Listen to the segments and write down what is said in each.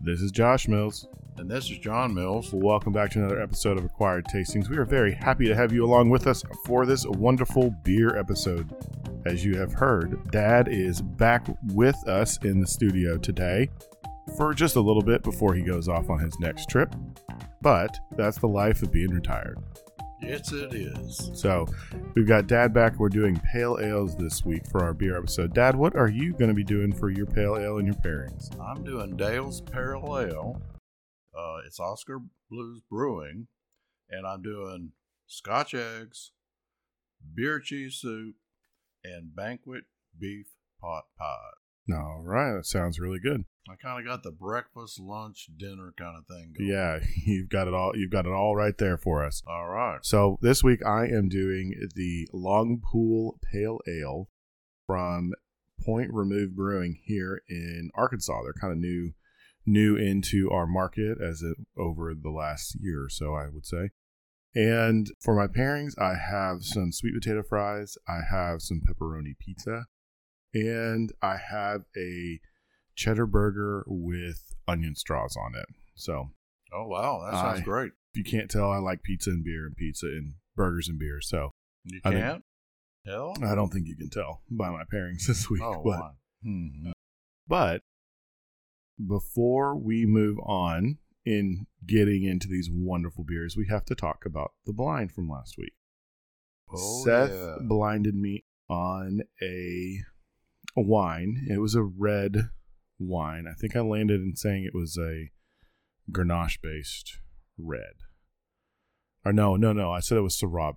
This is Josh Mills. And this is John Mills. Welcome back to another episode of Acquired Tastings. We are very happy to have you along with us for this wonderful beer episode. As you have heard, Dad is back with us in the studio today for just a little bit before he goes off on his next trip. But that's the life of being retired. Yes, it is. So we've got Dad back. We're doing pale ales this week for our beer episode. Dad, what are you going to be doing for your pale ale and your pairings? I'm doing Dale's Pale Ale. Uh, it's Oskar Blues Brewing, and I'm doing Scotch eggs, beer cheese soup, and banquet beef pot pie. All right, that sounds really good. I kind of got the breakfast, lunch, dinner kind of thing going. Yeah, you've got it all. You've got it all right there for us. All right. So this week I am doing the Long Pool Pale Ale from Point Remove Brewing here in Arkansas. They're kind of new, new into our market as it over the last year or so, I would say. And for my pairings, I have some sweet potato fries. I have some pepperoni pizza, and I have a cheddar burger with onion straws on it. So Oh wow, that sounds I- great. if you can't tell, I like pizza and beer and pizza and burgers and beer. So You I can't. Hell. I don't think you can tell by my pairings this week. Oh, but, wow. Hmm. but before we move on in getting into these wonderful beers, we have to talk about the blind from last week. Oh, Seth yeah. blinded me on a, a wine. It was a red wine. I think I landed in saying it was a Grenache based red. Or no, no, no. I said it was Syrah.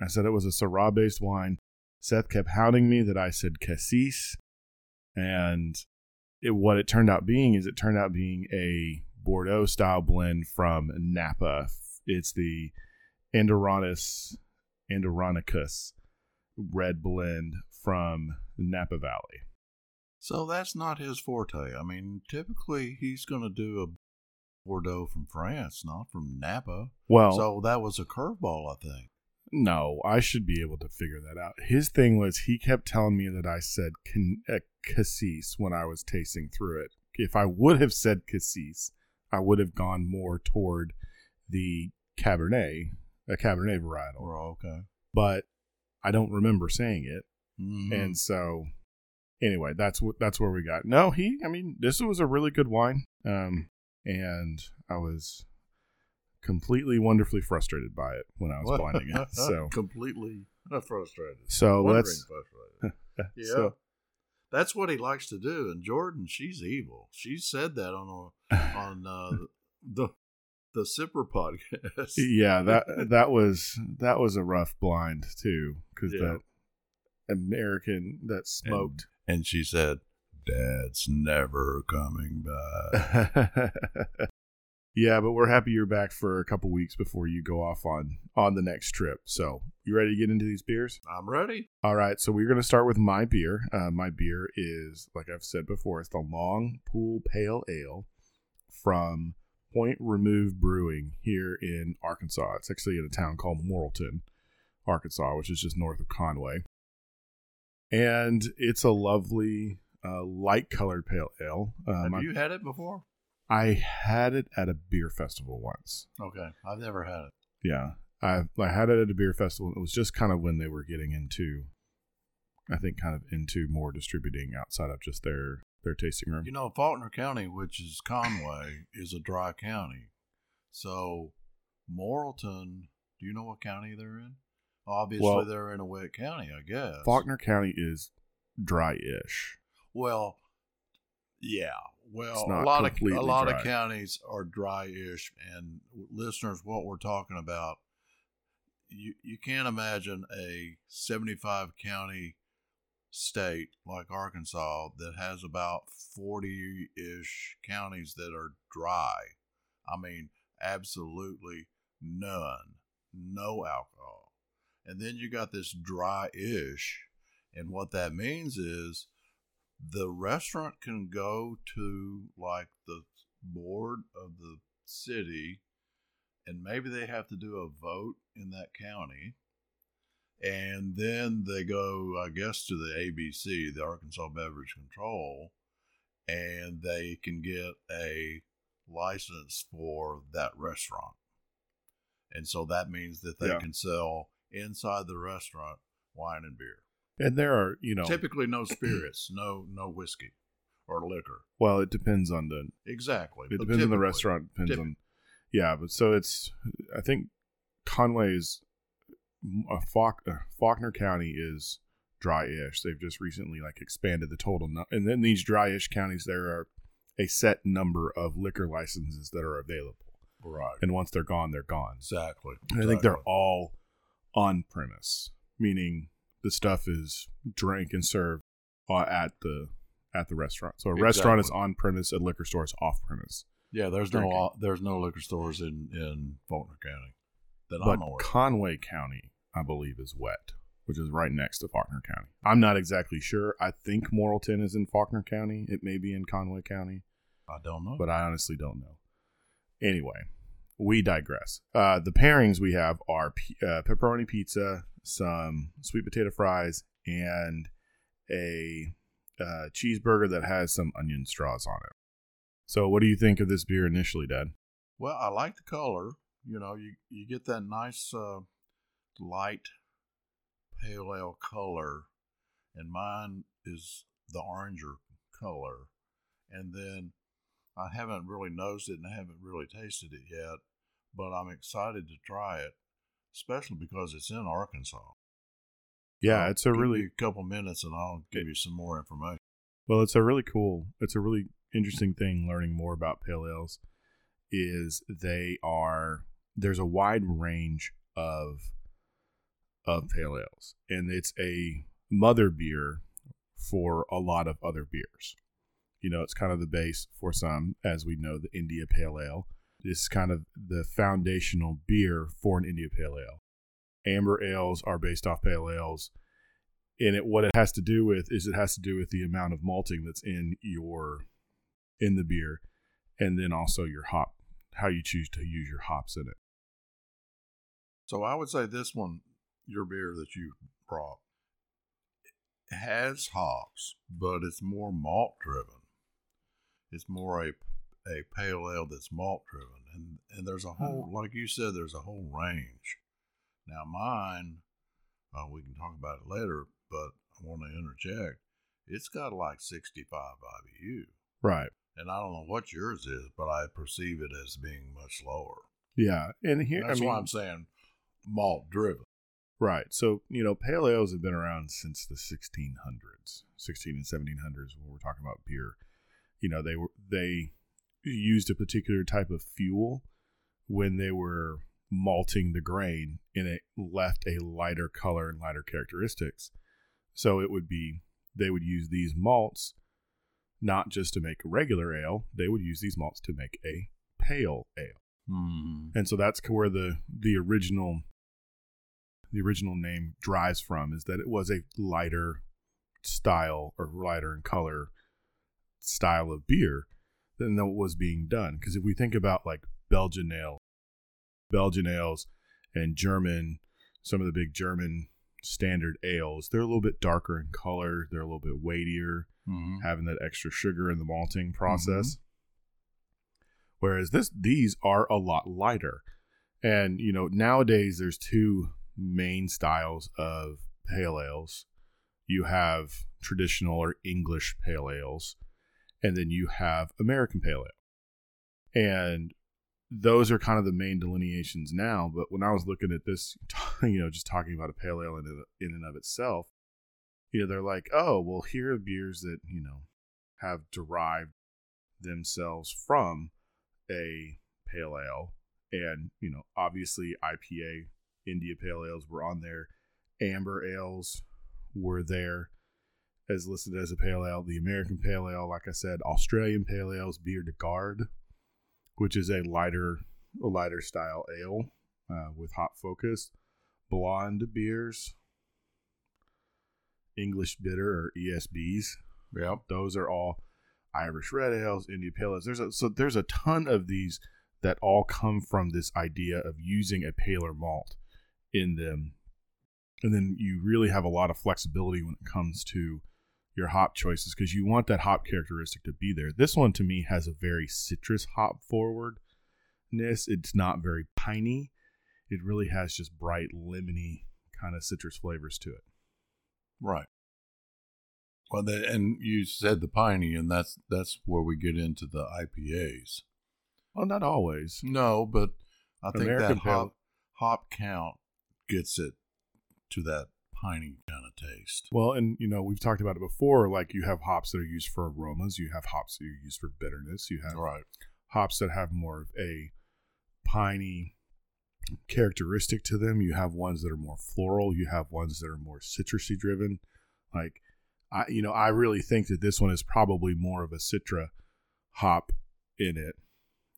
I said it was a Syrah based wine. Seth kept hounding me that I said cassis. And it, what it turned out being is it turned out being a Bordeaux style blend from Napa. It's the Andoranus Andoranicus red blend from Napa Valley. So that's not his forte. I mean, typically he's going to do a Bordeaux from France, not from Napa. Well, so that was a curveball, I think. no, I should be able to figure that out. His thing was he kept telling me that I said can, uh, cassis when I was tasting through it. If I would have said cassis, I would have gone more toward the Cabernet, a Cabernet varietal. Oh, okay. But I don't remember saying it. Mhm. and so anyway that's what that's where we got no he i mean this was a really good wine um and i was completely wonderfully frustrated by it when i was blinding it so completely frustrated. so let's frustrated. Yeah. so, That's what he likes to do. And Jordan, she's evil. She said that on a, on uh, the the Sipper podcast. yeah that that was that was a rough blind too because Yeah. that american that smoked And she said, "Dad's never coming back." yeah, but we're happy you're back for a couple weeks before you go off on on the next trip. So, you ready to get into these beers? I'm ready. All right, so we're going to start with my beer. Uh, my beer is, like I've said before, it's the Long Pool Pale Ale from Point Remove Brewing here in Arkansas. It's actually in a town called Morrilton, Arkansas, which is just north of Conway. And it's a lovely, uh, light colored pale ale. Um, Have you had it before? I had it at a beer festival once. Okay, I've never had it. Yeah, I I had it at a beer festival. It was just kind of when they were getting into, I think, kind of into more distributing outside of just their their tasting room. You know, Faulkner County, which is Conway, is a dry county. So, Morrilton, do you know what county they're in? Obviously, Well- they're in a wet county, I guess. Faulkner County is dry-ish. Well, yeah. Well, a lot of a lot dry. of counties are dry-ish, and listeners, what we're talking about, you you can't imagine a 75 county state like Arkansas that has about 40-ish counties that are dry. I mean, absolutely none, no alcohol, and then you got this dry-ish, and what that means is the restaurant can go to like the board of the city and maybe they have to do a vote in that county and then they go i guess to the abc the arkansas beverage control and they can get a license for that restaurant. And so that means that they Yeah. can sell inside the restaurant wine and beer. And there are, you know, Typically no spirits, no no whiskey or liquor. well, it depends on the Exactly. It depends on the restaurant. Depends on, yeah. But so it's, I think Conway is, uh, Faulk, uh, Faulkner County is dry-ish. They've just recently like expanded the total, nu- and then these dry-ish counties there are a set number of liquor licenses that are available, Right. and once they're gone, they're gone. Exactly. And I think they're all on premise, meaning the stuff is drank and served uh, at the at the restaurant. So a restaurant is on premise, a liquor store is off premise. Yeah, there's no drinking. uh, there's no liquor stores in in Faulkner County that but I'm aware. of. Conway County, I believe, is wet, which is right next to Faulkner County. I'm not exactly sure. I think Morrilton is in Faulkner County. It may be in Conway County, I don't know. but I honestly don't know. Anyway, we digress. Uh, the pairings we have are p- uh, pepperoni pizza, some sweet potato fries, and a uh, cheeseburger that has some onion straws on it. So, what do you think of this beer initially, Dad? Well, I like the color. You know, you you get that nice uh, light pale ale color, and mine is the oranger color. And then I haven't really nosed it and I haven't really tasted it yet, but I'm excited to try it, especially because it's in Arkansas. Yeah, it's a really a couple minutes, and I'll give you some more information. Well, it's a really cool, it's a really interesting thing learning more about pale ales is they are there's a wide range of of pale ales and it's a mother beer for a lot of other beers. You know, it's kind of the base for some as we know the India Pale Ale. This is kind of the foundational beer for an India Pale Ale. Amber ales are based off pale ales and it what it has to do with is it has to do with the amount of malting that's in your in the beer and then also your hop how you choose to use your hops in it So I would say this one, your beer that you brought, has hops, but it's more malt driven. It's more a a pale ale that's malt driven, and and there's a whole, like you said, there's a whole range. Now mine, uh, we can talk about it later, but I want to interject. It's got like 65 IBU, right and I don't know what yours is, but I perceive it as being much lower. yeah and here That's i mean why I'm saying malt driven. right so you know pale ales have been around since the 1600s 16 and 1700s when we're talking about beer you know they were they used a particular type of fuel when they were malting the grain and it left a lighter color and lighter characteristics. So it would be they would use these malts not just to make a regular ale they would use these malts to make a pale ale. Mm-hmm. and so that's where the the original the original name derives from is that it was a lighter style or lighter in color style of beer than what was being done because if we think about like belgian ale belgian ales and german some of the big german standard ales they're a little bit darker in color they're a little bit weightier Mm-hmm. having that extra sugar in the malting process. Whereas this these are a lot lighter. And you know, nowadays there's two main styles of pale ales. You have traditional or English pale ales, and then you have American pale ale. And those are kind of the main delineations now. But when I was looking at this, you know, just talking about a pale ale in, in and of itself, you know, they're like, oh, well, here are beers that, you know, have derived themselves from a pale ale. And, you know, obviously IPA, India pale ales were on there. Amber ales were there as listed as a pale ale. The American pale ale, like I said, Australian pale ales, beer de Garde, which is a lighter, a lighter style ale uh, with hop focus. Blonde beers, English bitter or ESBs. Yep. Those are all Irish red ales, India pale ales. There's a so there's a ton of these that all come from this idea of using a paler malt in them. And then you really have a lot of flexibility when it comes to your hop choices because you want that hop characteristic to be there. This one to me has a very citrus hop forwardness. It's not very piney. It really has just bright lemony kind of citrus flavors to it. Right. Well, the, and you said the piney, and that's that's where we get into the IPAs. Well, not always. No, but I think American that hop, hop count gets it to that piney kind of taste. Well, and you know we've talked about it before. Like you have hops that are used for aromas. You have hops that are used for bitterness. You have Right. hops that have more of a piney characteristic to them. You have ones that are more floral. You have ones that are more citrusy driven. Like I, you know, I really think that this one is probably more of a citra hop in it,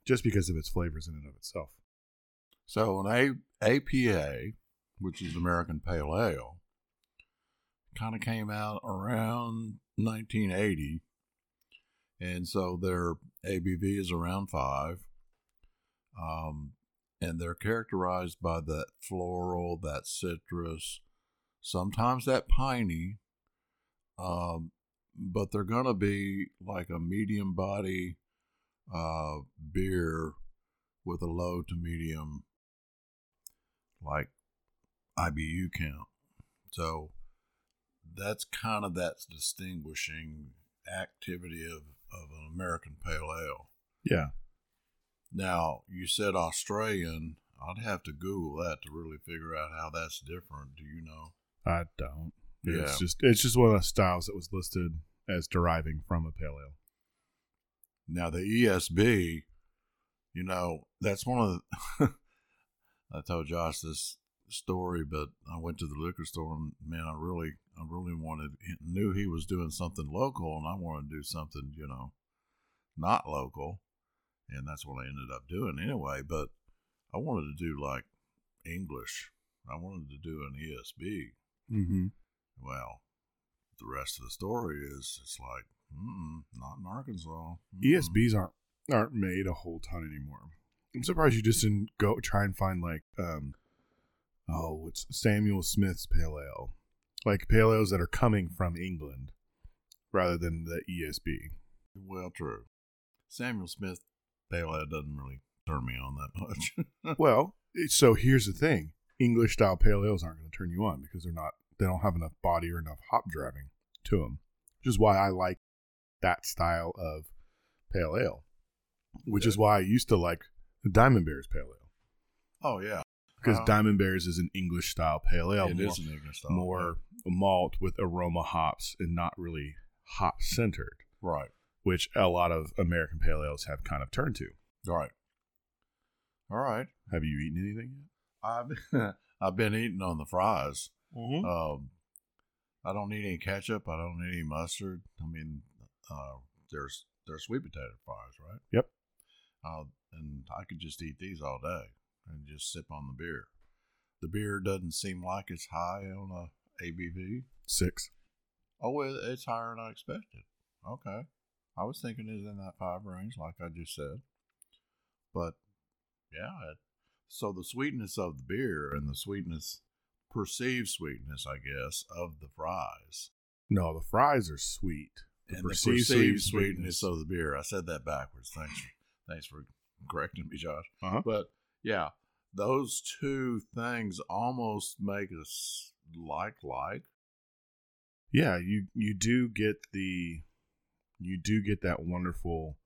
just because of its flavors in and of itself. So an A- APA, which is American Pale Ale, kind of came out around 1980, and so their ABV is around five, um, and they're characterized by that floral, that citrus, sometimes that piney, um, but they're gonna be like a medium body uh, beer with a low to medium like IBU count. So that's kind of that distinguishing activity of, of an American Pale Ale. Yeah, Now, you said Australian. I'd have to Google that to really figure out how that's different. Do you know? I don't. Yeah. It's just it's just one of the styles that was listed as deriving from a pale ale. Now, the ESB, you know, that's one of the. I told Josh this story, but I went to the liquor store and man, I really, I really wanted, knew he was doing something local, and I wanted to do something, you know, not local, and that's what I ended up doing anyway. But I wanted to do like English. I wanted to do an ESB. Mm-hmm. Well, the rest of the story is it's like, mm not in Arkansas. Mm-mm. ESBs aren't aren't made a whole ton anymore. I'm surprised you just didn't go try and find like um oh it's Samuel Smith's pale ale. Like pale ales that are coming from England rather than the ESB. Well, true. Samuel Smith Pale Ale doesn't really turn me on that much. well, eh, so here's the thing. English style pale ales aren't going to turn you on because they're not they don't have enough body or enough hop driving to them. Which is why I like that style of pale ale. Which is why I used to like the Diamond Bears pale ale. oh yeah, because Diamond Bears is an English style pale ale, it more, is an English style. more malt with aroma hops and not really hop centered, right, which a lot of American pale ales have kind of turned to. right. All right. Have you eaten anything yet? I've I've been eating on the fries. yet? Um, I don't need any ketchup. I don't need any mustard. I mean, uh, there's there's sweet potato fries, right? Yep. Uh, and I could just eat these all day and just sip on the beer. The beer doesn't seem like it's high on a ABV. Six. Oh, it, it's higher than I expected. Okay. I was thinking it's in that five range, like I just said. But yeah, it, so the sweetness of the beer and the sweetness, perceived sweetness, I guess, of the fries. No, the fries are sweet. The and perceived the perceived sweet- sweetness of the beer. I said that backwards. Thanks, thanks for correcting me, Josh. Uh-huh. But yeah, those two things almost make us like like. Yeah, you you do get the you do get that wonderful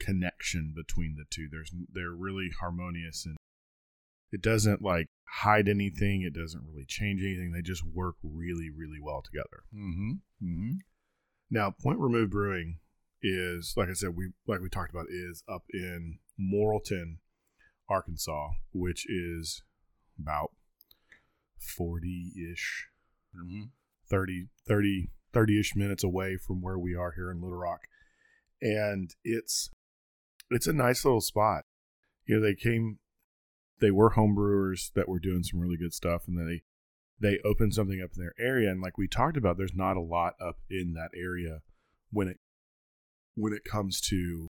connection between the two. There's they're really harmonious and it doesn't like hide anything. It doesn't really change anything. They just work really really well together. Mm-hmm. Mm-hmm. Now, Point Removed Brewing is, like I said, we like we talked about, is up in Morrilton, Arkansas, which is about forty ish, Mm-hmm. 30, 30, 30-ish minutes away from where we are here in Little Rock, and it's it's a nice little spot. You know, they came, they were home brewers that were doing some really good stuff, and then they they opened something up in their area, and like we talked about, there's not a lot up in that area when it when it comes to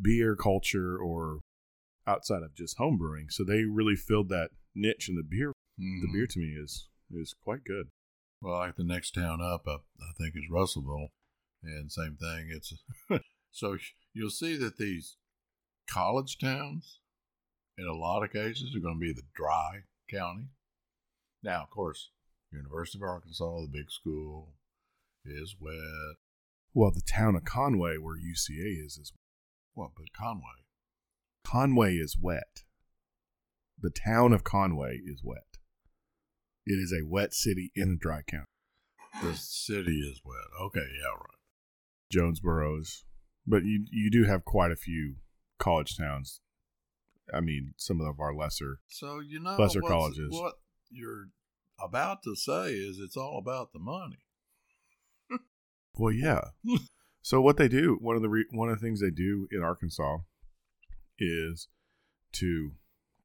beer culture or outside of just home brewing. So they really filled that niche, and the beer Mm-hmm. the beer to me is is quite good. Well, like the next town up, I, I think is Russellville, and same thing. It's so you'll see that these college towns, in a lot of cases, are going to be the dry county. Now, of course, University of Arkansas, the big school, is wet. Well, the town of Conway, where UCA is, is What, but Conway? Conway is wet. The town of Conway is wet. It is a wet city in a dry county. The city is wet. Okay, yeah, right. Jonesboro's, but you you do have quite a few college towns. I mean, some of our lesser. So you know Lesser colleges. What you're about to say is it's all about the money. Well, yeah. so what they do, one of the re- one of the things they do in Arkansas is to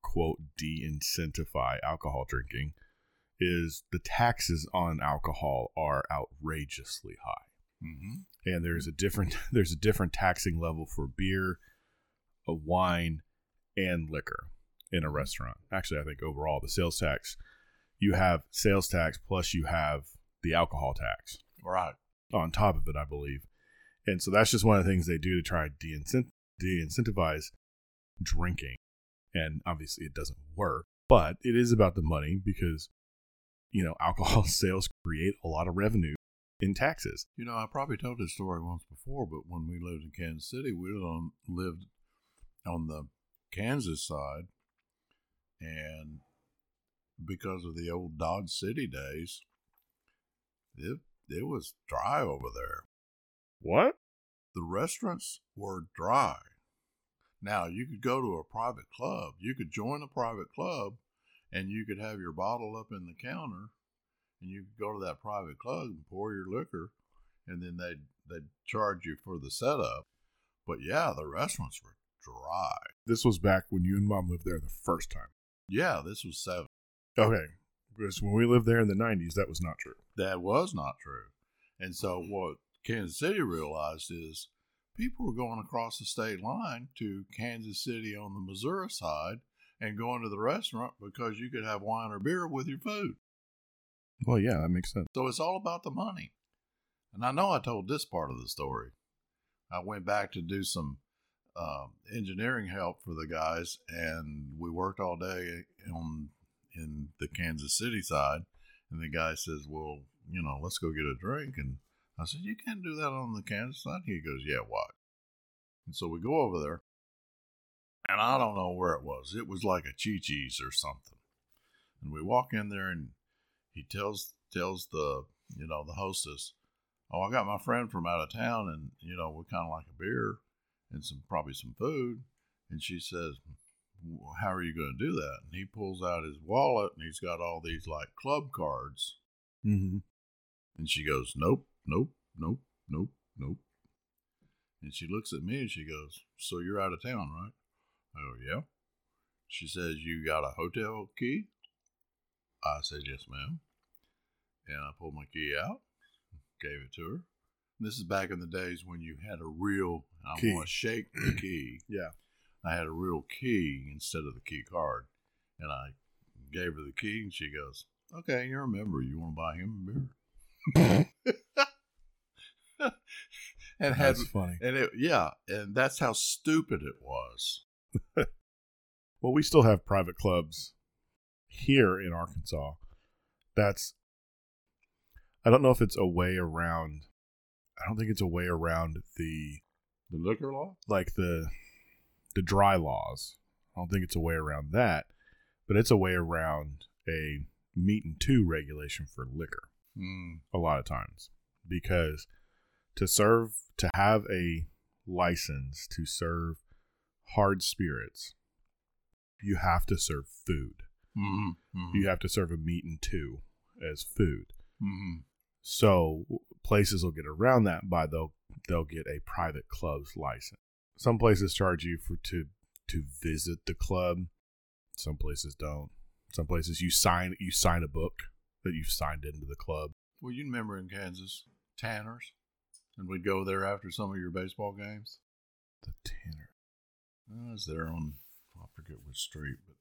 quote de-incentify alcohol drinking is the taxes on alcohol are outrageously high. Mm-hmm. and there's a different there's a different taxing level for beer, a wine, and liquor in a restaurant. Actually, I think overall the sales tax, you have sales tax plus you have the alcohol tax Right. on top of it, I believe. And so that's just one of the things they do to try de-incent- de-incentivize drinking. And obviously it doesn't work, but it is about the money because you know, alcohol sales create a lot of revenue in taxes. You know, I probably told this story once before, but when we lived in Kansas City, we lived on, lived on the Kansas side, and because of the old Dodge City days, it it was dry over there. What? The restaurants were dry. Now you could go to a private club. You could join a private club, and you could have your bottle up in the counter, and you could go to that private club and pour your liquor, and then they'd they'd charge you for the setup. But yeah, the restaurants were dry. This was back when you and mom lived there the first time. Yeah, this was seven. Okay. Because when we lived there in the 90s, that was not true. That was not true. And so what Kansas City realized is people were going across the state line to Kansas City on the Missouri side and going to the restaurant because you could have wine or beer with your food. Well, yeah, that makes sense. So it's all about the money. And I know I told this part of the story. I went back to do some um, engineering help for the guys, and we worked all day on in the Kansas City side. And the guy says, "Well, you know, let's go get a drink." And I said, "You can't do that on the Kansas side." He goes, "Yeah, why?" And so we go over there, and I don't know where it was. It was like a Chi Chi's or something. And we walk in there, and he tells tells the you know the hostess, "Oh, I got my friend from out of town, and you know we kind of like a beer and some probably some food." And she says, "Well, "How are you going to do that?" And he pulls out his wallet, and he's got all these like club cards. Mm-hmm. And she goes, "Nope, nope, nope, nope, nope." And she looks at me and she goes, "So you're out of town, right?" I go, "Yeah." She says, "You got a hotel key?" I said, "Yes, ma'am." And I pulled my key out, gave it to her. And this is back in the days when you had a real. I want to shake the key. Yeah. I had a real key instead of the key card, and I gave her the key, and she goes, "Okay, you're a member. You want to buy him a beer?" and had That's funny. and it yeah, and that's how stupid it was. Well, we still have private clubs here in Arkansas. That's I don't know if it's a way around I don't think it's a way around the The liquor law. like the the dry laws. I don't think it's a way around that, but it's a way around a meat and two regulation for liquor Mm. a lot of times because to serve to have a license to serve hard spirits you have to serve food. Mm-hmm. you have to serve a meat and two as food. Mm-hmm. so places will get around that by they'll they'll get a private club's license. Some places charge you for to to visit the club. Some places don't. Some places you sign you sign a book that you've signed into the club. Well, you remember in Kansas, Tanner's, and we'd go there after some of your baseball games. the tanner I was there on I forget which street, but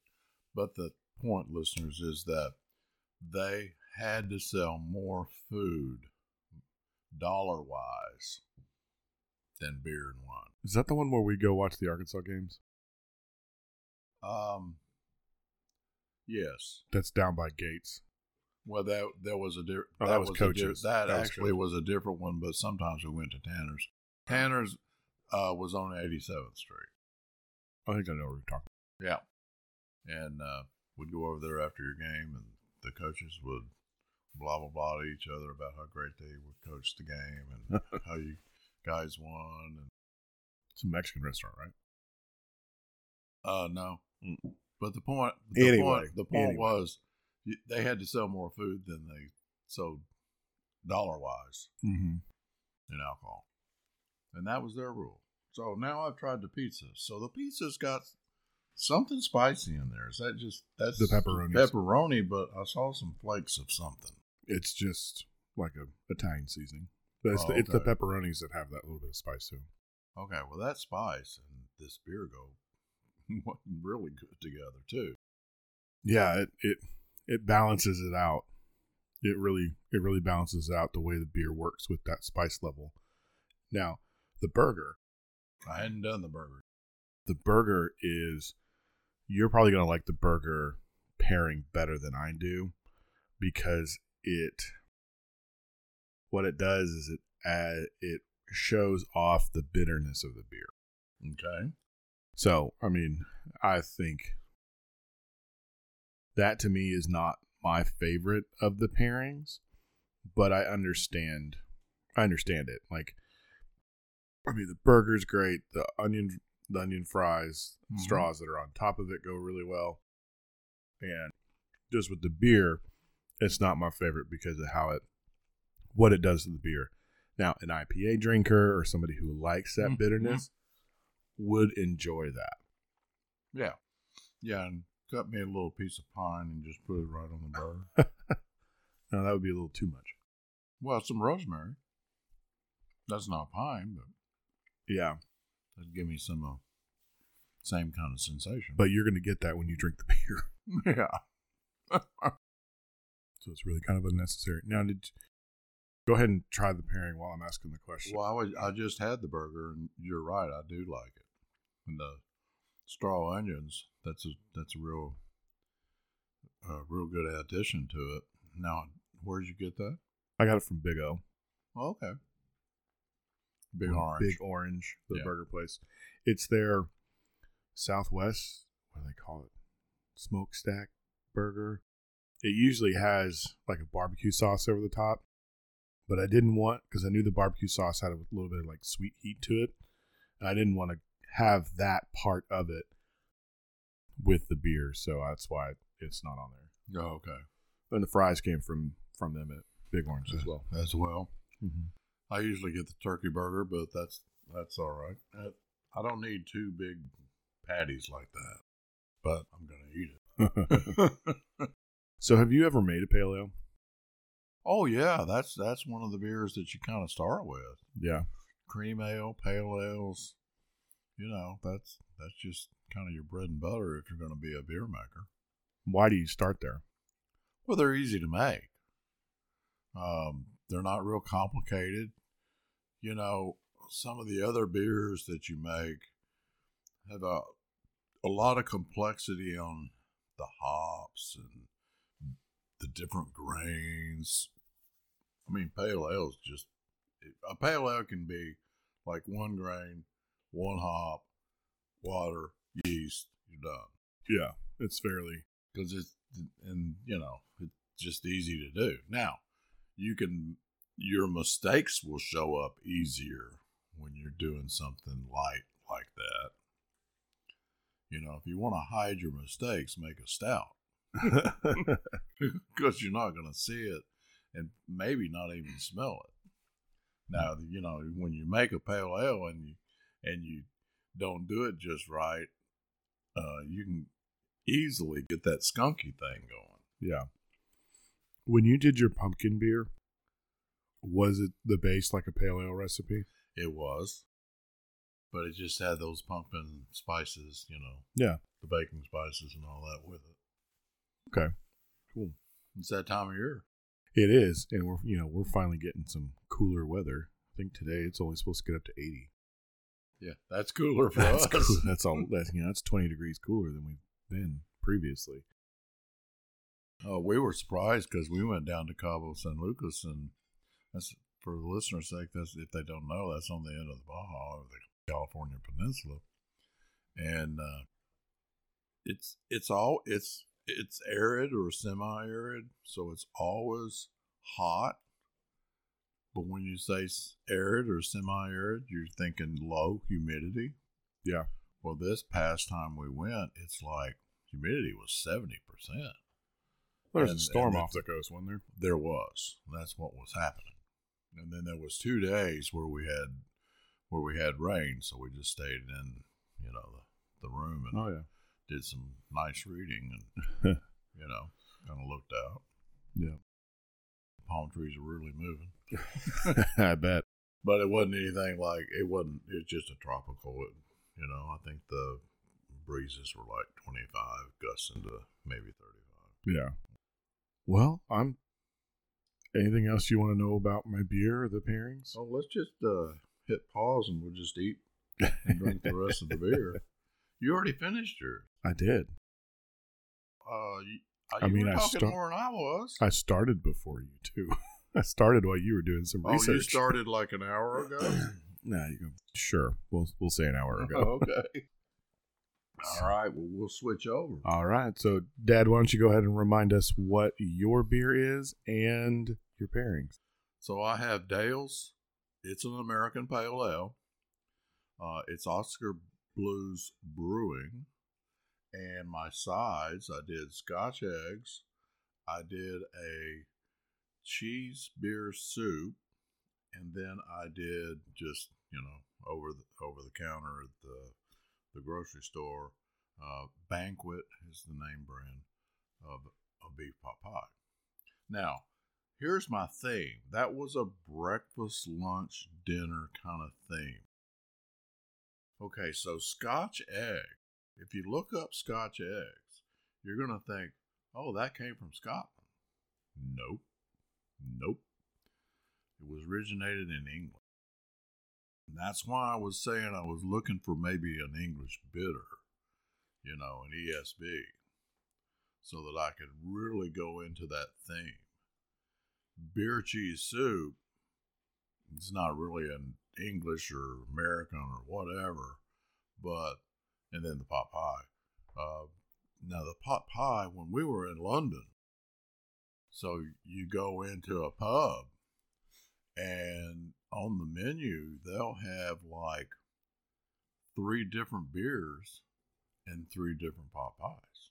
but the point, listeners, is that they had to sell more food dollar wise than beer and wine. Is that the one where we go watch the Arkansas games? Um, yes. That's down by Gates. Well, that that was a different. Oh, that was a di- that, That actually Coach's. was a different one, but sometimes we went to Tanner's. Tanner's uh, was on 87th Street. I think I know what you're talking. Yeah, and uh, we'd go over there after your game, and the coaches would blah blah blah to each other about how great they would coach the game and how you guys won. And It's a Mexican restaurant, right? uh, no, Mm. but the point, the Anyway, point, the point anyway. was they had to sell more food than they sold dollar wise. Mm-hmm. in alcohol. And that was their rule. So now I've tried the pizza. So the pizza's got something spicy in there. Is that just that's The pepperoni? Pepperoni, but I saw some flakes of something. It's just like a Italian seasoning. But it's, Oh, the, it's the pepperonis that have that little bit of spice to them. Okay, well that spice and this beer go really good together too. Yeah, it, it it balances it out. It really it really balances out the way the beer works with that spice level. Now, the burger, I hadn't done the burger. the burger is you're probably going to like the burger pairing better than I do because it what it does is it uh, it shows off the bitterness of the beer. Okay. So, I mean, I think that to me is not my favorite of the pairings, but I understand I understand it. Like I mean, the burger's great, the onion the onion fries, Mhm. straws that are on top of it go really well. And just with the beer, it's not my favorite because of how it what it does to the beer. Now, an IPA drinker or somebody who likes that Mhm. bitterness would enjoy that. Yeah. Yeah, and cut me a little piece of pine and just put it right on the burger. Now that would be a little too much. well, some rosemary. That's not pine, but Yeah, that'd give me some uh, same kind of sensation. but you're going to get that when you drink the beer, yeah. so it's really kind of unnecessary. Now, did go ahead and try the pairing while I'm asking the question. Well, I, was, I just had the burger, and you're right. I do like it. And the straw onions, that's a that's a real, a real good addition to it. Now, where'd you get that? I got it from Big O, Oh, okay. Big Or orange. Big Orange, the Yeah. burger place. It's their Southwest. What do they call it? Smokestack burger. It usually has like a barbecue sauce over the top, but I didn't want because I knew the barbecue sauce had a little bit of like sweet heat to it. and I didn't want to have that part of it with the beer, so that's why it's not on there. Oh, okay. And the fries came from from them at Big Orange as well. As well. Mm-hmm. I usually get the turkey burger, but that's that's all right. Uh, I don't need two big patties like that, but I'm gonna eat it. so, have you ever made a pale ale? oh yeah, that's that's one of the beers that you kind of start with. Yeah. Cream ale, pale ales. You know, that's that's just kind of your bread and butter if you're going to be a beer maker. Why do you start there? Well, they're easy to make. Um, they're not real complicated. You know, some of the other beers that you make have a a lot of complexity on the hops and the different grains. I mean, pale ale's just a pale ale can be like one grain, one hop, water, yeast. You're done Yeah, it's fairly. because it's and you know it's just easy to do. Now, you can your mistakes will show up easier when you're doing something light like that. You know, if you want to hide your mistakes, make a stout because you're not going to see it and maybe not even smell it. Now, you know, when you make a pale ale and you and you don't do it just right, uh, you can easily get that skunky thing going. yeah. When you did your pumpkin beer, was it the base like a pale ale recipe? It was, but it just had those pumpkin spices, you know, Yeah. the baking spices and all that with it. Okay. Cool. It's that time of year. It is, and we're you know we're finally getting some cooler weather. I think today it's only supposed to get up to eighty. Yeah, that's cooler for That's us. cool. That's all. That's you know that's twenty degrees cooler than we've been previously. Oh, we were surprised because we went down to Cabo San Lucas, and that's for the listeners' sake. That's if they don't know, that's on the end of the Baja, or the California Peninsula, and uh, it's it's all it's it's arid or semi-arid, so it's always hot. But when you say arid or semi-arid, you're thinking low humidity. Yeah. Well, this past time we went, it's like humidity was seventy percent There's And- a storm off the coast, wasn't there? there was. That's what was happening. And then there was two days where we had where we had rain, so we just stayed in, you know, the, the room and Oh yeah. did some nice reading and you know, kind of looked out. Yeah. Palm trees are really moving. I bet. But it wasn't anything like it wasn't it's just a tropical you know, I think the breezes were like 25 gusts into maybe 35. Yeah. Well, I'm. Anything else you want to know about my beer or the pairings? Oh, let's just uh, hit pause and we'll just eat and drink the rest of the beer. You already finished yours. I did. Uh, you, uh, I you mean, were I talking more than I was. I started before you too. I started while you were doing some research. oh, research. you started like an hour ago. Nah, you go. Sure, we'll we'll say an hour ago. Okay. All right. Well, we'll switch over. All right. So, Dad, why don't you go ahead and remind us what your beer is and your pairings? So I have Dale's. It's an American Pale Ale. Uh, it's Oskar Blues Brewing. And my sides, I did Scotch eggs. I did a cheese beer soup, and then I did just you know over the over the counter at the the grocery store. Uh, Banquet is the name brand of a beef pot pie. Now, here's my theme. That was a breakfast, lunch, dinner kind of theme. Okay, so Scotch egg. If you look up Scotch eggs, you're going to think, oh, that came from Scotland. Nope. Nope. It was originated in England. And that's why I was saying I was looking for maybe an English bitter, you know, an ESB, so that I could really go into that theme beer cheese soup it's not really an english or american or whatever but and then the pot pie uh, now the pot pie when we were in london so you go into a pub and on the menu they'll have like three different beers and three different pot pies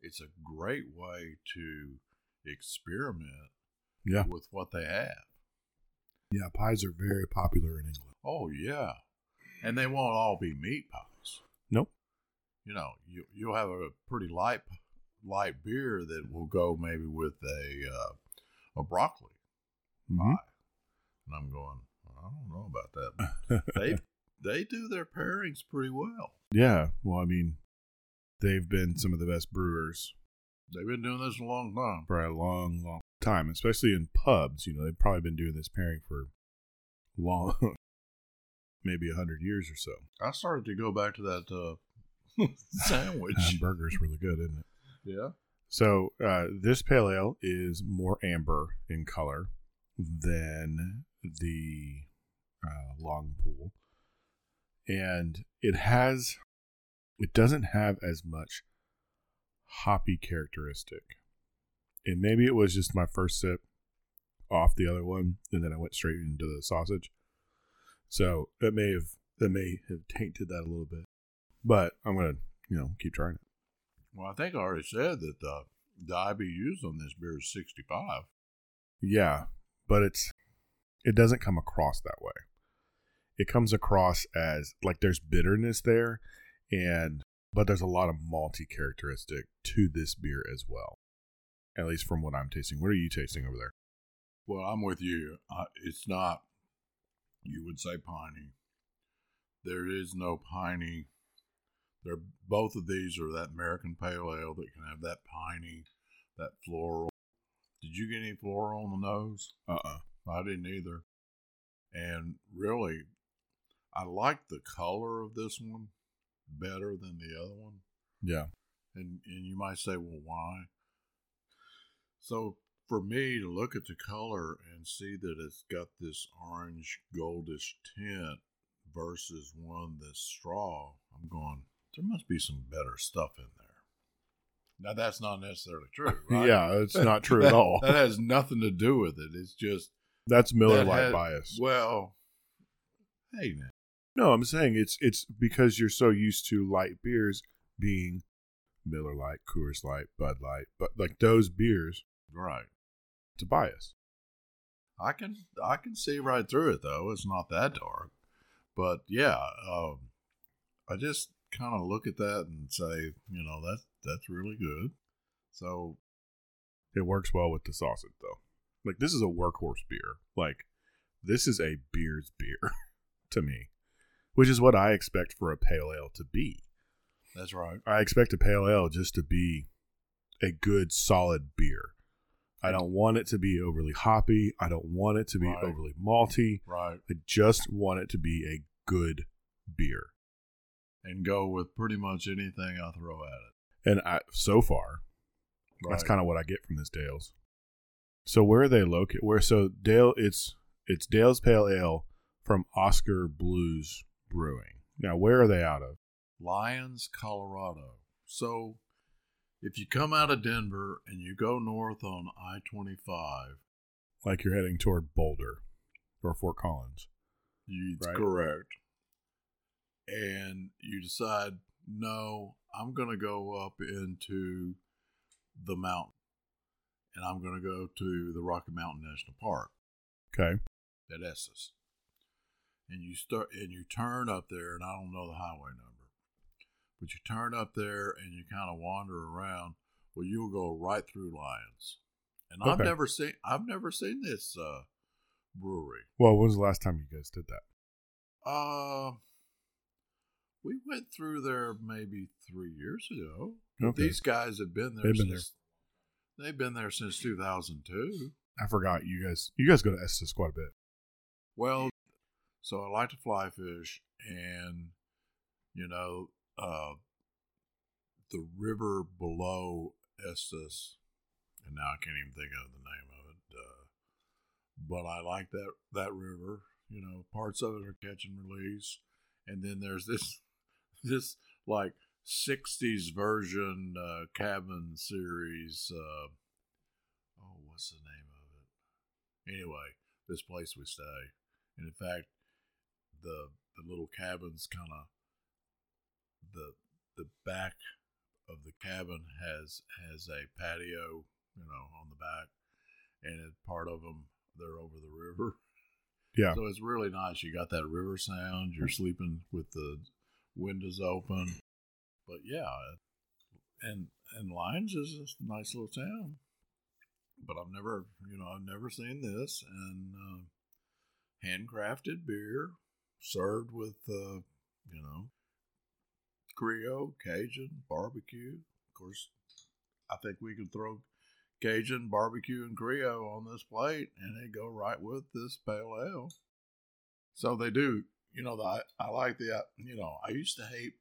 it's a great way to experiment Yeah. with what they have. Yeah, pies are very popular in England. Oh yeah, and they won't all be meat pies. Nope. You know, you you'll have a pretty light light beer that will go maybe with a uh, a broccoli Mhm. pie, and I'm going. I don't know about that. They they do their pairings pretty well. Yeah. Well, I mean, they've been some of the best brewers They've been doing this a long time. for a long, long time, especially in pubs. You know, they've probably been doing this pairing for long, maybe a hundred years or so. I started to go back to that uh, sandwich. And burger's really good, isn't it? Yeah. So uh, this pale ale is more amber in color than the uh, long pool, and it has it doesn't have as much hoppy characteristic. And maybe it was just my first sip off the other one, and then I went straight into the sausage. So that may have that may have tainted that a little bit, but I'm gonna you know keep trying it. Well, I think I already said that the the IBUs on this beer is 65. Yeah, but it's it doesn't come across that way. It comes across as like there's bitterness there and but there's a lot of malty characteristic to this beer as well. At least from what I'm tasting. What are you tasting over there? Well, I'm with you. Uh, it's not, you would say piney. There is no piney. They're, both of these are that American Pale Ale that can have that piney, that floral, Did you get any floral on the nose? Uh uh I didn't either. And really, I like the color of this one better than the other one. Yeah. And and you might say, well, why? So for me to look at the color and see that it's got this orange goldish tint versus one that's straw, I'm going, there must be some better stuff in there. Now that's not necessarily true, right? Yeah, it's not true at all. That has nothing to do with it. It's just That's Miller that Lite had- bias. Well, hey now. No, I'm saying it's it's because you're so used to light beers being Miller Lite, Coors Light, Bud Light, but like those beers, Right. it's a bias. I can I can see right through it though. It's not that dark, but yeah, um, I just kind of look at that and say, you know, that's that's really good. So It works well with the sausage though. Like this is a workhorse beer. Like this is a beer's beer to me, which is what I expect for a pale ale to be. that's right. I expect a pale ale just to be a good solid beer. I don't want it to be overly hoppy. I don't want it to be Right. overly malty. Right, I just want it to be a good beer. And go with pretty much anything I throw at it. And I, so far, that's kind of what I get from this Dale's. So where are they located? Where so Dale? It's it's Dale's Pale Ale from Oskar Blues Brewing. Now where are they out of? Lyons, Colorado. So if you come out of Denver and you go north on I twenty five, Like you're heading toward Boulder or Fort Collins. You, it's Right. correct. And you decide, no, I'm going to go up into the mountain. And I'm going to go to the Rocky Mountain National Park Okay. at Estes. And you start and you turn up there, and I don't know the highway number, but you turn up there and you kind of wander around. Well, you'll go right through Lyons, and I've never seen I've never seen this uh, brewery. Well, when was the last time you guys did that? Uh, we went through there maybe three years ago. Okay. These guys have been there. They've been since, They've been there since 2002. I forgot you guys. You guys go to Estes quite a bit. Well, so I like to fly fish, and you know, uh, the river below Estes, and now I can't even think of the name of it. Uh, but I like that that river. You know, parts of it are catch and release, and then there's this this like '60s version uh, cabin series. Uh, oh, what's the name of it? Anyway, this place we stay, and in fact, the the little cabins kind of the the back of the cabin has has a patio, you know, on the back, and it, part of them they're over the river. Yeah. So it's really nice. You got that river sound. You're sleeping with the windows open, but yeah, and and Lyons is a nice little town. But I've never, you know, I've never seen this and uh, handcrafted beer served with, uh, you know, Creole, Cajun, barbecue. Of course, I think we could throw Cajun, barbecue, and Creole on this plate, and they go right with this pale ale. So they do. You know, the, I like the. uh, You know, I used to hate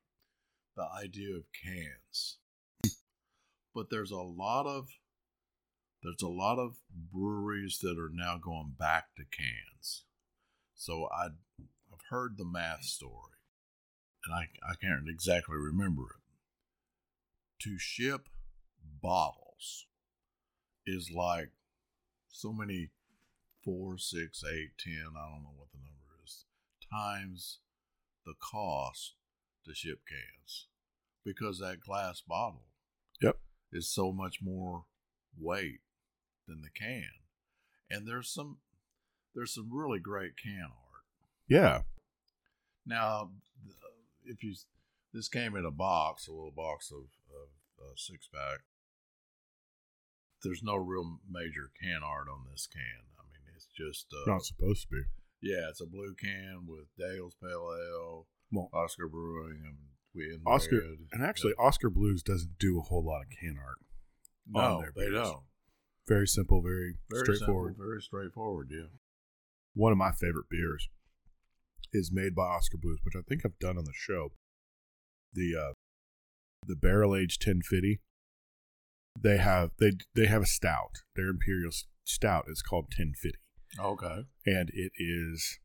the idea of cans, but there's a lot of there's a lot of breweries that are now going back to cans. So I I've heard the math story, and I I can't exactly remember it. To ship bottles is like so many four, six, eight, ten, I don't know what the number times the cost to ship cans. Because that glass bottle Yep. is so much more weight than the can. And there's some there's some really great can art. Yeah. Now, if you this came in a box, a little box of, of uh, six pack. There's no real major can art on this can. I mean, it's just uh, Not supposed to be. Yeah, it's a blue can with Dale's Pale Ale, Well, Oskar Brewing, and we in Oscar, red. and actually, Oskar Blues doesn't do a whole lot of can art. no, they don't. Very simple, very, Very straightforward. simple, very straightforward. Yeah. One of my favorite beers is made by Oskar Blues, which I think I've done on the show. The uh, the barrel aged 1050. They have they they have a stout. Their imperial stout is called 1050, Okay. and it is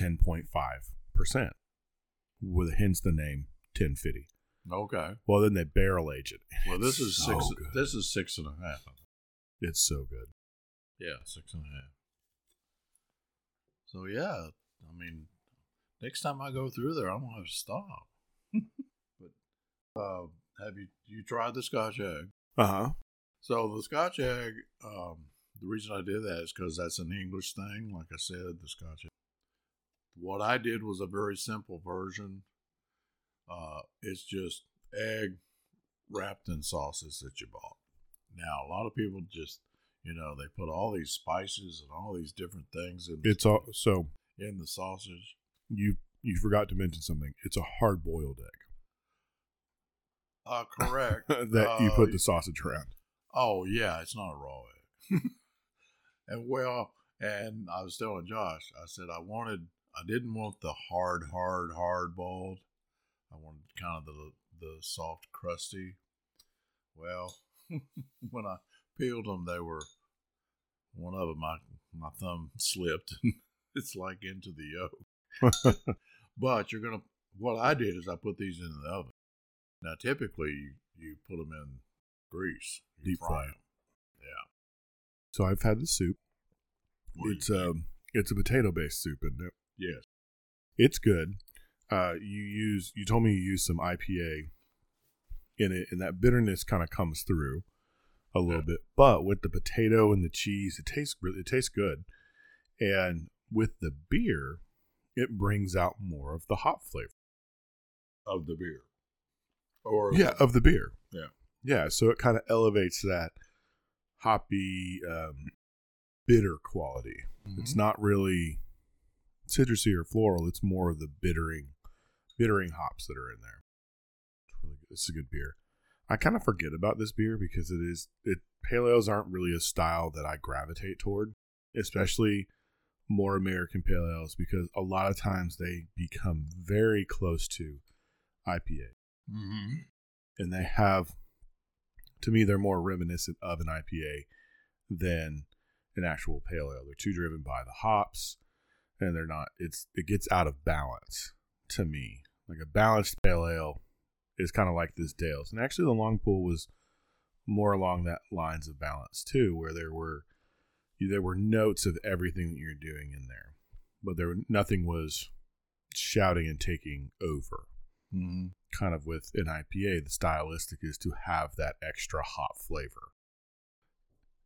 10.5 percent, with hence the name 1050. Okay. Well, then they barrel age it. Well, this It's is so six. good. This is six and a half. It's so good. Yeah, six and a half. So yeah, I mean, next time I go through there, I'm gonna have to stop. but uh, have you you tried the Scotch egg? Uh huh. So the Scotch egg, um, the reason I did that is because that's an English thing. Like I said, the Scotch. What I did was a very simple version. Uh, it's just egg wrapped in sauces that you bought. Now, a lot of people just, you know, they put all these spices and all these different things in, It's all so in the sausage. you you forgot to mention something. It's a hard boiled egg Uh, correct. that you Uh, put the sausage around. Oh yeah, it's not a raw egg. and well, and I was telling Josh, I said I wanted, I didn't want the hard, hard, hard boiled. I wanted kind of the the soft, crusty. Well, when I peeled them, they were one of them. My my thumb slipped, and it's like into the yolk. But you're gonna. What I did is I put these in the oven. Now, typically, you, you put them in grease, you Deep them. Yeah, so I've had the soup. What It's um it's a potato based soup, isn't it? yes, It's good. Uh, you use you told me you use some IPA in it, and that bitterness kind of comes through a little Yeah. bit. But with the potato and the cheese, it tastes really it tastes good. And with the beer, it brings out more of the hop flavor. of the beer, or Yeah, of the beer. Yeah. yeah. So it kind of elevates that hoppy, um, bitter quality. It's not really citrusy or floral. It's more of the bittering, bittering hops that are in there. It's really good. It's a good beer. I kind of forget about this beer because it is it pale ales aren't really a style that I gravitate toward, especially more American pale ales because a lot of times they become very close to IPA hmm and they have to me they're more reminiscent of an IPA than an actual pale ale. They're too driven by the hops and they're not it's it gets out of balance to me. Like a balanced pale ale is kind of like this Dale's. And actually the long pool was more along that lines of balance too, where there were there were notes of everything that you're doing in there. But there nothing was shouting and taking over hmm kind of with an IPA, the stylistic is to have that extra hot flavor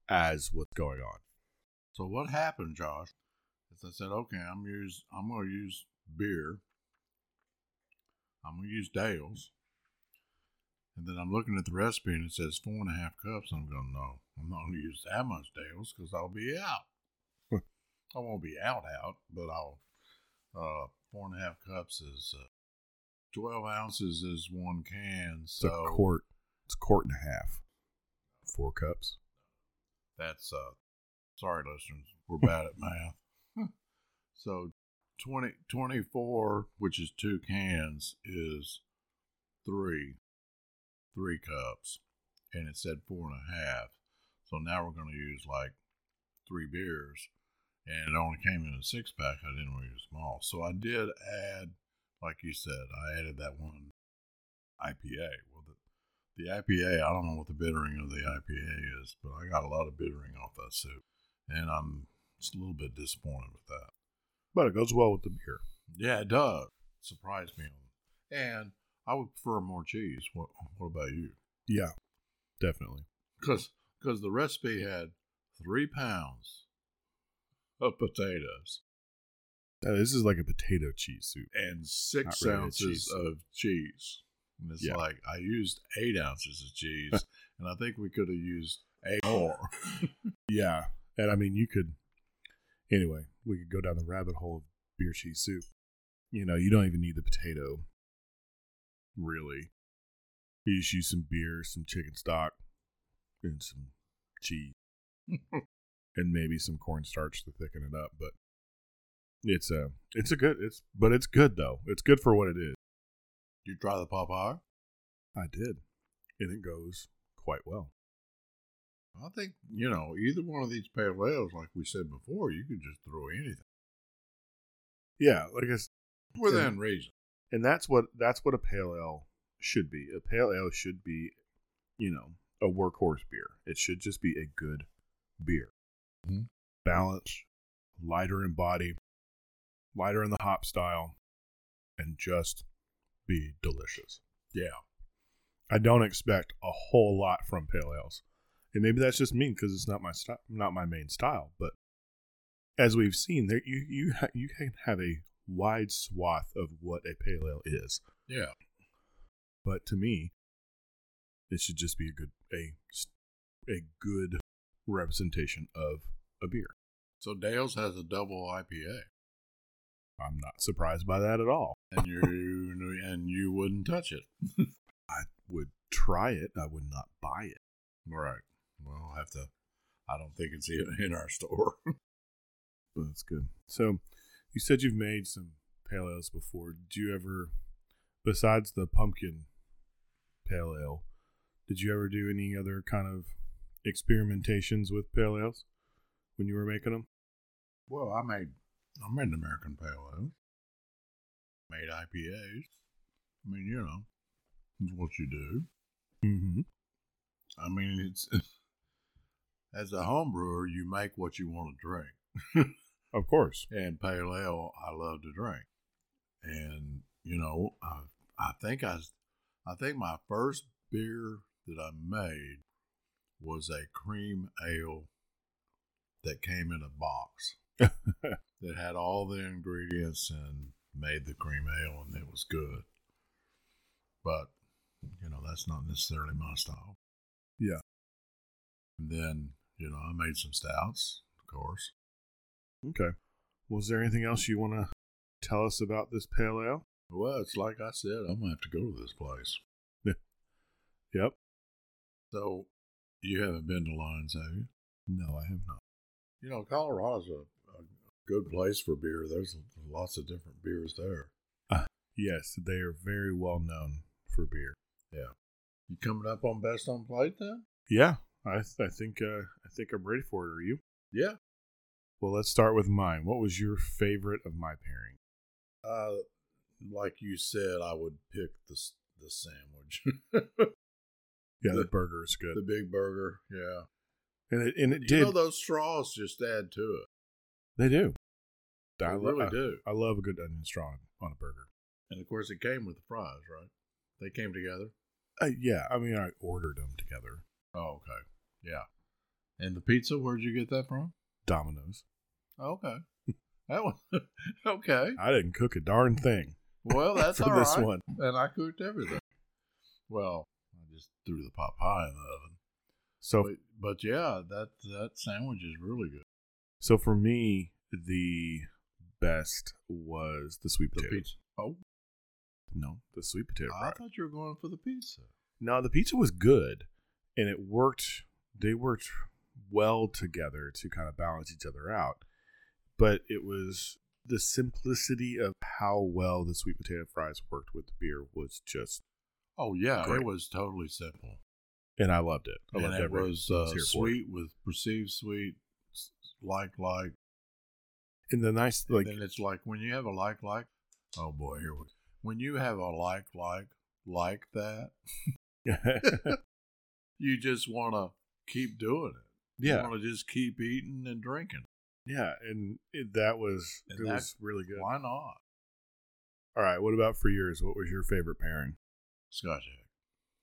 as what's going on. So what happened, Josh? Is I said, okay, I'm use I'm to use beer. I'm to use Dale's. And then I'm looking at the recipe and it says four and a half cups. I'm going, no, I'm not going to use that much Dale's because I'll be out. I won't be out out, but I'll. Uh, four and a half cups is uh, twelve ounces is one can. It's So a quart. It's a quart and a half. Four cups. That's uh sorry listeners, we're bad at math. so 20, 24, which is two cans, is three three cups. And it said four and a half. So now we're gonna use like three beers. And it only came in a six pack. I didn't want to use them all. So I did add, like you said, I added that one IPA. Well, the, the IPA, I don't know what the bittering of the IPA is, but I got a lot of bittering off that soup. And I'm just a little bit disappointed with that. But it goes well with the beer. Yeah, it does. Surprised me. And I would prefer more cheese. What, what about you? Yeah, definitely. Because the recipe had three pounds of potatoes This is like a potato cheese soup. and six really ounces cheese. of cheese. And it's Yeah. like I used eight ounces of cheese, and I think we could have used eight more. Yeah. And I mean, you could, anyway, we could go down the rabbit hole of beer cheese soup. You know, you don't even need the potato, really. You just use some beer, some chicken stock, and some cheese. and maybe some cornstarch to thicken it up. But it's a it's a good it's but it's good though. It's good for what it is. You try the Popeye? I did, and it goes quite well. I think you know either one of these pale ales, like we said before, you could just throw anything Yeah, like I within reason. and that's what that's what a pale ale should be. A pale ale should be, you know, a workhorse beer. It should just be a good beer, Mhm. balanced, lighter in body, lighter in the hop style, and just be delicious. Yeah, I don't expect a whole lot from pale ales, and maybe that's just me because it's not my style, not my main style. But as we've seen, there you you ha- you can have a wide swath of what a pale ale is. yeah. But to me, it should just be a good a a good representation of a beer. So Dale's has a double IPA, I'm not surprised by that at all. and you and you wouldn't touch it. I would try it. I would not buy it. Right. Well, I'll have to. I don't think it's in our store. But it's good. So, you said you've made some pale ales before. Do you ever, besides the pumpkin pale ale, did you ever do any other kind of experimentations with pale ales when you were making them? well, I made I made an American Pale Ale. Made IPAs. I mean, you know, it's what you do. Mm-hmm. I mean, it's as a home brewer, you make what you want to drink. Of course. and pale ale I love to drink. And you know, I I think I I think my first beer that I made was a cream ale that came in a box that had all the ingredients and made the cream ale and it was good. But you know, that's not necessarily my style. Yeah. And then, you know, I made some stouts, of course. Okay. Was there anything else you want to tell us about this pale ale? Well, it's like I said, I'm gonna have to go to this place. Yep. So, you haven't been to Lyons, have you? No, I have not. You know, Colorado's a good place for beer. There's lots of different beers there. Yes, they are very well known for beer. Yeah. You coming up on Best on Plate then? Yeah, I th- I think uh, I think I'm ready for it. Are you? Yeah. Well, let's start with mine. What was your favorite of my pairing? Uh, like you said, I would pick the the sandwich, Yeah, the, The- burger is good, the big burger. Yeah, and it and it you did. know those straws just add to it. they do. I really I- do. I love a good onion straw on a burger. And of course, it came with the fries, right? They came together. Uh, yeah, I mean, I ordered them together. Oh, okay. Yeah. And the pizza, where'd you get that from? Domino's. Okay. That one. okay. I didn't cook a darn thing Well, that's for all this right. one. And I cooked everything. Well, I just threw the pot pie in the oven. So But, but yeah, that that sandwich is really good. so for me, the best was the sweet The potato. pizza. Oh, No, the sweet potato I fry. thought you were going for the pizza. No, the pizza was good, and it worked. They worked well together to kind of balance each other out. But it was the simplicity of how well the sweet potato fries worked with the beer was just, Oh yeah, Great. it was totally simple. and I loved it. I and loved it was uh, here sweet with perceived sweet, like like. And the nice like then it's like when you have a like like. Oh boy, here we. When you have a like like like that, you just want to keep doing it. You yeah, want to just keep eating and drinking. yeah, and it, that was And it that- was really good. Why not? All right, what about for yours? What was your favorite pairing? Scotch egg.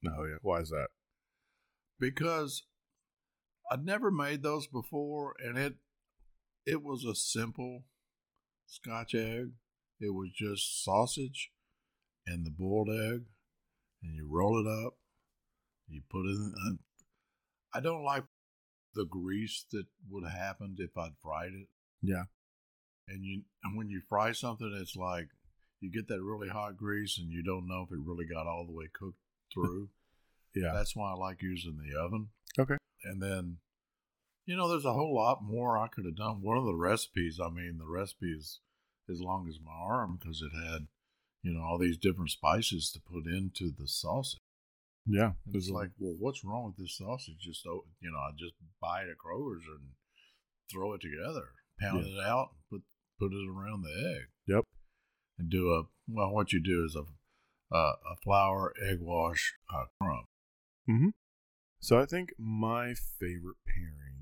No, yeah, why is that? because I'd never made those before, and it it was a simple Scotch egg. It was just sausage and the boiled egg, and you roll it up. You put it in. I don't like the grease that would have happened if I'd fried it. Yeah, And you and when you fry something, it's like you get that really hot grease, and you don't know if it really got all the way cooked through. yeah, That's why I like using the oven. Okay. And then You know, there's a whole lot more I could have done. One of the recipes, I mean, the recipe is as long as my arm because it had, you know, all these different spices to put into the sausage. Yeah, And it's like, well, what's wrong with this sausage? Just you know, I just buy it at Kroger's and throw it together, pound it out, put put it around the egg. Yep. And do a well. What you do is a uh, a flour egg wash uh, crumb. Mm-hmm. So I think my favorite pairing.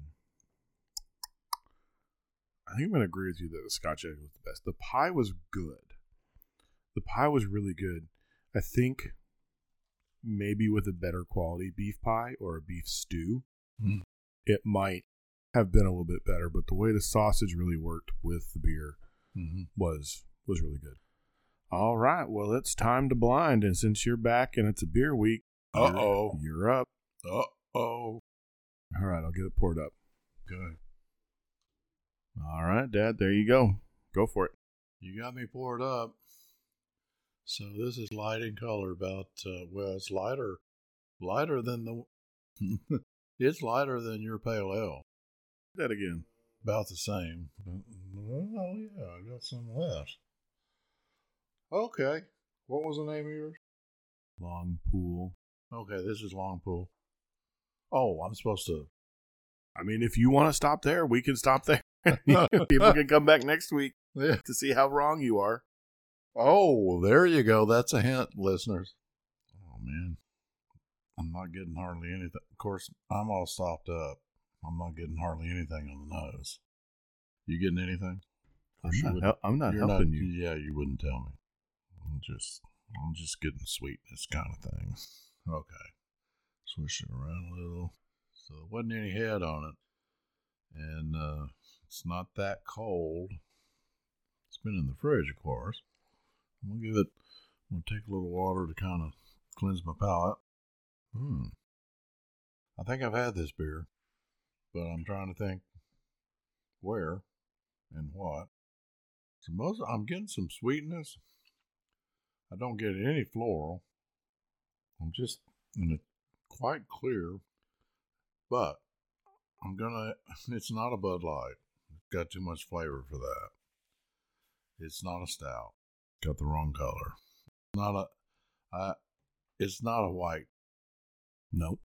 I think I'm to agree with you that the Scotch egg was the best. The pie was good. The pie was really good. I think maybe with a better quality beef pie or a beef stew, Mm. it might have been a little bit better. But the way the sausage really worked with the beer Mm-hmm. was was really good. All right, well it's time to blind, and since you're back and it's a beer week, Uh-oh. you're up. Uh oh. All right, I'll get it poured up. Good. All right, Dad, there you go. Go for it. You got me poured up. So this is light in color. About uh, well, it's lighter, lighter than the. it's lighter than your pale ale. That again. About the same. Oh yeah, I got some left. Okay. What was the name of yours? Long pool. Okay, this is Long Pool. Oh, I'm supposed to. I mean, if you want to stop there, we can stop there. People can come back next week Yeah. to see how wrong you are. Oh, there you go. That's a hint, listeners. Oh man, I'm not getting hardly anything. Of course, I'm all stopped up. I'm not getting hardly anything on the nose. You getting anything? I'm Of course you not, hel- I'm not helping you. Yeah, you wouldn't tell me. I'm just, I'm just getting sweetness kind of thing. Okay, swish it around a little. So there wasn't any head on it, and uh, it's not that cold. It's been in the fridge, of course. I'm gonna give it. I'm gonna take a little water to kind of cleanse my palate. Hmm. I think I've had this beer, but I'm trying to think where and what. So most I'm getting some sweetness. I don't get any floral. I'm just in it quite clear, but I'm gonna. It's not a Bud Light. Got too much flavor for that. It's not a stout. Got the wrong color. Not a. I. It's not a white. Nope.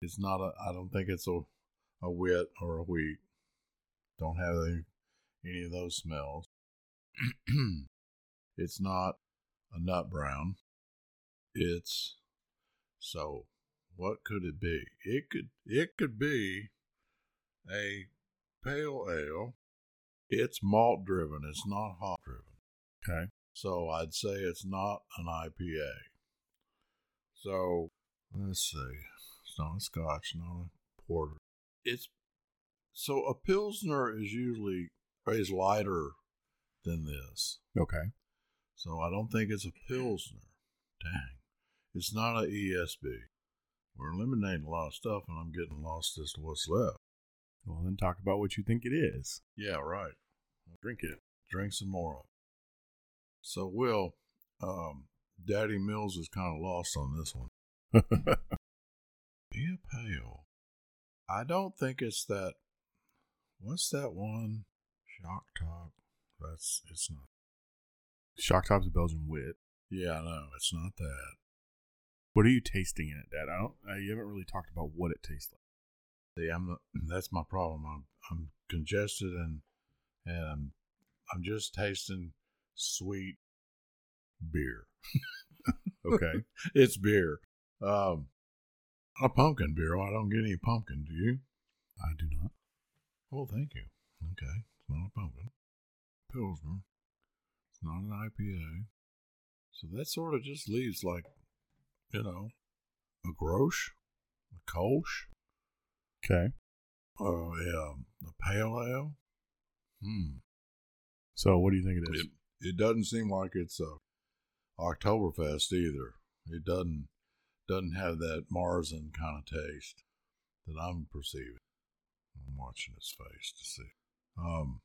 It's not a. I don't think it's a, a wit or a wheat. Don't have any, any of those smells. it's not a nut brown. It's so. What could it be? It could. It could be a pale ale. It's malt driven. It's not hop driven. Okay. So I'd say it's not an IPA. So let's see. It's not a scotch, not a porter. It's so a pilsner is usually is lighter than this. Okay. So I don't think it's a pilsner. Dang. It's not a ESB. We're eliminating a lot of stuff and I'm getting lost as to what's left. Well, then talk about what you think it is. Yeah, right. Drink it. drink some more of it. So, Will, um, Daddy Mills is kind of lost on this one. Be a pale. I don't think it's that. What's that one? Shock top. That's it's not. Shock Top's a Belgian wit. Yeah, I know it's not that. What are you tasting in it, Dad? I don't. Uh, you haven't really talked about what it tastes like. See, I'm that's my problem. I'm I'm congested and and I'm, I'm just tasting sweet beer. Okay. it's beer. Um, a pumpkin beer. Oh, I don't get any pumpkin. Do you? I do not. Oh, thank you. Okay, it's not a pumpkin. Pilsner. It's not an IPA. So that sort of just leaves like, you know, a Grosh, a Kolsch, Okay. uh, a, um, a Pale Ale. Hmm. So, what do you think it is? It, it doesn't seem like it's a Oktoberfest either. It doesn't doesn't have that Marzen kind of taste that I'm perceiving. I'm watching his face to see. Um,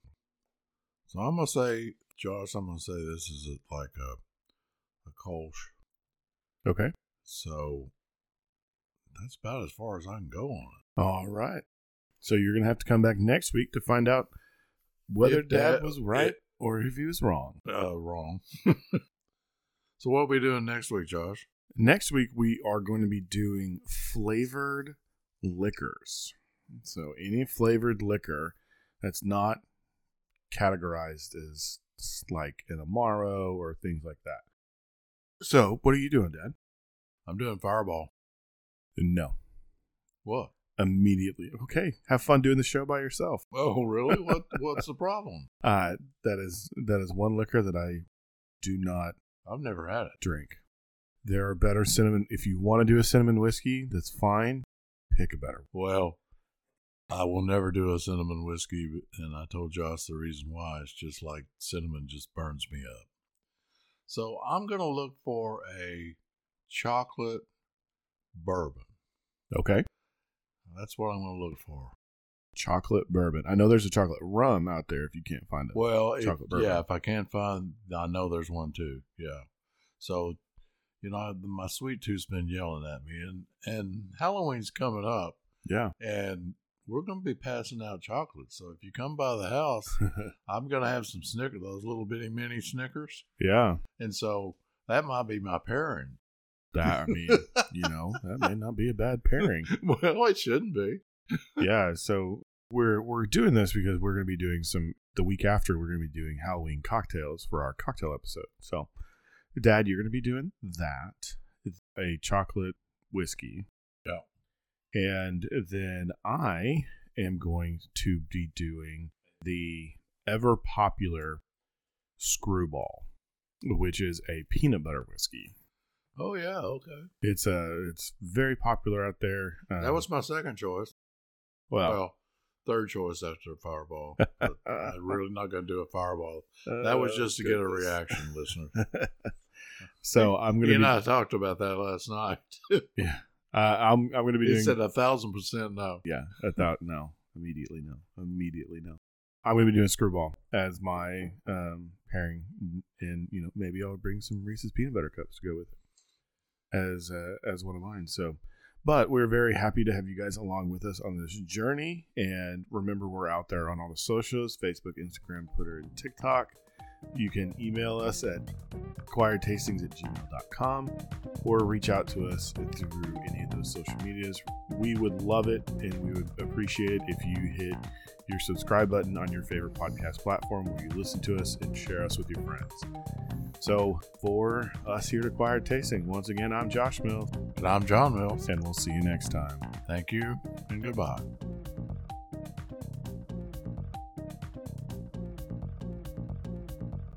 so I'm gonna say, Josh, I'm gonna say this is a, like a a Kolsch. okay. So that's about as far as I can go on it. All right. So you're gonna have to come back next week to find out whether If Dad Dad- was right if- or if he was wrong. Uh, wrong. so what are we doing next week, Josh? Next week we are going to be doing flavored liquors. So any flavored liquor that's not categorized as like an amaro or things like that. So what are you doing, Dad? I'm doing Fireball. No. What? Immediately. Okay. Have fun doing the show by yourself. Oh, really? what? What's the problem? Uh that is that is one liquor that I do not I've never had it. drink. There are better cinnamon if you want to do a cinnamon whiskey, that's fine. Pick a better Well, I will never do a cinnamon whiskey, and I told Josh the reason why. It's just like cinnamon just burns me up. So I'm going to look for a chocolate bourbon. Okay. That's what I'm going to look for. chocolate bourbon. I know there's a chocolate rum out there if you can't find it. Well, if, Chocolate bourbon. yeah, if I can't find, I know there's one too. Yeah. So, you know, my sweet tooth's been yelling at me, and and Halloween's coming up, yeah. and we're going to be passing out chocolate. So if you come by the house, I'm going to have some Snickers, those little bitty mini Snickers, yeah. and so that might be my pairing. That I mean, you know, that may not be a bad pairing. well, it shouldn't be. yeah, so we're we're doing this because we're going to be doing some the week after we're going to be doing Halloween cocktails for our cocktail episode. So, Dad, you're going to be doing that, a chocolate whiskey. Yeah. And then I am going to be doing the ever popular Screwball, which is a peanut butter whiskey. Oh yeah, okay. It's uh it's very popular out there. Um, That was my second choice. well, well, third choice after Fireball. I'm really not going to do a Fireball. That was uh, just to get a reaction, listener. so I'm gonna He be, and I talked about that last night. yeah. Uh, I'm I'm gonna be he doing said a thousand percent no. yeah. I thought no immediately no immediately no. I'm gonna be doing Screwball as my um pairing, and you know maybe I'll bring some Reese's peanut butter cups to go with it as uh, as one of mine. So. But we're very happy to have you guys along with us on this journey. And remember, we're out there on all the socials Facebook, Instagram, Twitter, and TikTok. You can email us at acquiredtastings at gmail.com or reach out to us through any of those social medias. We would love it and we would appreciate it if you hit your subscribe button on your favorite podcast platform where you listen to us and share us with your friends. So, for us here at Acquired Tasting, once again, I'm Josh Mills, And I'm John Mills. and we'll see you next time. Thank you and goodbye.